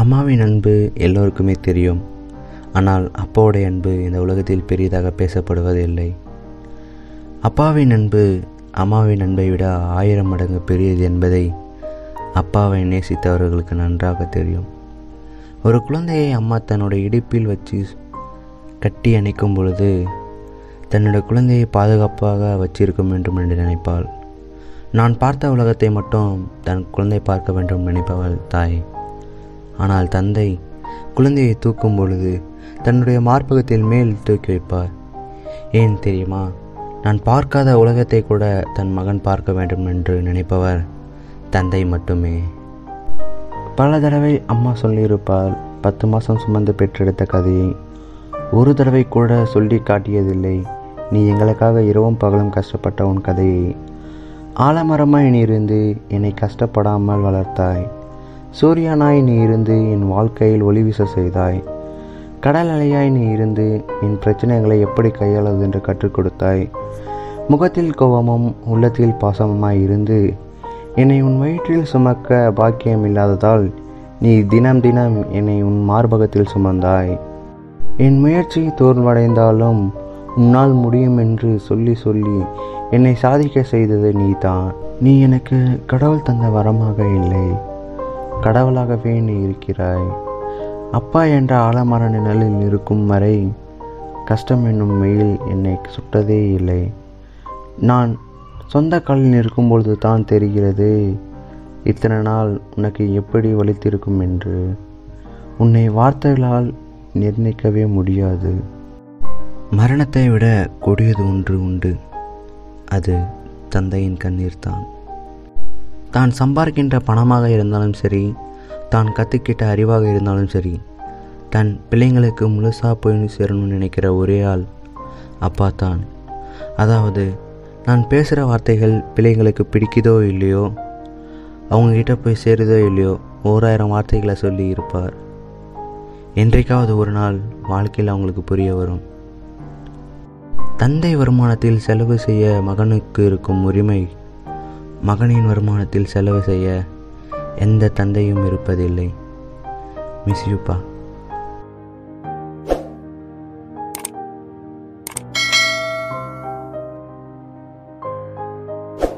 அம்மாவின் அன்பு எல்லோருக்குமே தெரியும். ஆனால் அப்பாவுடைய அன்பு இந்த உலகத்தில் பெரிதாக பேசப்படுவதில்லை அப்பாவின் அன்பு அம்மாவின் அன்பை விட ஆயிரம் மடங்கு பெரியது என்பதை அப்பாவை நேசித்தவர்களுக்கு நன்றாக தெரியும். ஒரு குழந்தையை அம்மா தன்னுடைய இடுப்பில் வச்சு கட்டி அணைக்கும் பொழுது தன்னுடைய குழந்தையை பாதுகாப்பாக வச்சிருக்க வேண்டும் என்று நினைப்பாள். நான் பார்த்த உலகத்தை மட்டும் தன் குழந்தை பார்க்க வேண்டும் நினைப்பவள் தாய். ஆனால் தந்தை குழந்தையை தூக்கும் பொழுது தன்னுடைய மார்பகத்தில் மேல் தூக்கி வைப்பார். ஏன் தெரியுமா? நான் பார்க்காத உலகத்தை கூட தன் மகன் பார்க்க வேண்டும் என்று நினைப்பவர் தந்தை மட்டுமே. பல தடவை அம்மா சொல்லியிருப்பாள் பத்து மாதம் சுமந்து பெற்றெடுத்த கதையை ஒரு தடவை கூட சொல்லி காட்டியதில்லை. நீ எங்களுக்காக இரவும் பகலும் கஷ்டப்பட்ட உன் கதையை ஆலமரமாய் நீ இருந்து என்னை கஷ்டப்படாமல் வளர்த்தாய். சூரியனாய் நீ இருந்து என் வாழ்க்கையில் ஒளி வீச செய்தாய். கடல் அலையாய் நீ இருந்து என் பிரச்சனைகளை எப்படி கையாளுவது என்று கற்றுக் கொடுத்தாய். முகத்தில் கோபமும் உள்ளத்தில் பாசமுமாய் இருந்து என்னை உன் வயிற்றில் சுமக்க பாக்கியம் இல்லாததால் நீ தினம் தினம் என்னை உன் மார்பகத்தில் சுமந்தாய். என் முயற்சி தோல்வடைந்தாலும் உன்னால் முடியும் என்று சொல்லி சொல்லி என்னை சாதிக்க செய்தது நீ தான் நீ எனக்கு கடவுள் தந்த வரமாக இல்லை. கடவுளாகவே நீ இருக்கிறாய். அப்பா என்ற ஆலமர நிழலில் இருக்கும் வரை கஷ்டம் என்னும் வெயில் என்னை சுட்டதே இல்லை. நான் சொந்த காலில் இருக்கும்பொழுது தான் தெரிகிறது இத்தனை நாள் உனக்கு எப்படி வலித்திருக்கும் என்று. உன்னை வார்த்தைகளால் நிர்ணயிக்கவே முடியாது. மரணத்தை விட கொடியது ஒன்று உண்டு. அது தந்தையின் கண்ணீர் தான் தான் சம்பாதிக்கின்ற பணமாக இருந்தாலும் சரி தான் கற்றுக்கிட்ட அறிவாக இருந்தாலும் சரி தன் பிள்ளைங்களுக்கு முழுசாக போய் சேரணும்னு நினைக்கிற ஒரே ஆள் அப்பா தான். அதாவது நான் பேசுகிற வார்த்தைகள் பிள்ளைங்களுக்கு பிடிக்குதோ இல்லையோ அவங்கக்கிட்ட போய் சேருதோ இல்லையோ ஓராயிரம் வார்த்தைகளை சொல்லி இருப்பார். என்றைக்காவது ஒரு நாள் வாழ்க்கையில் அவங்களுக்கு புரிய வரும். தந்தை வருமானத்தில் செலவு செய்ய மகனுக்கு இருக்கும் உரிமை மகனின் வருமானத்தில் செலவு செய்ய எந்த தந்தையும் இருப்பதில்லை. மிஸ் யூப்பா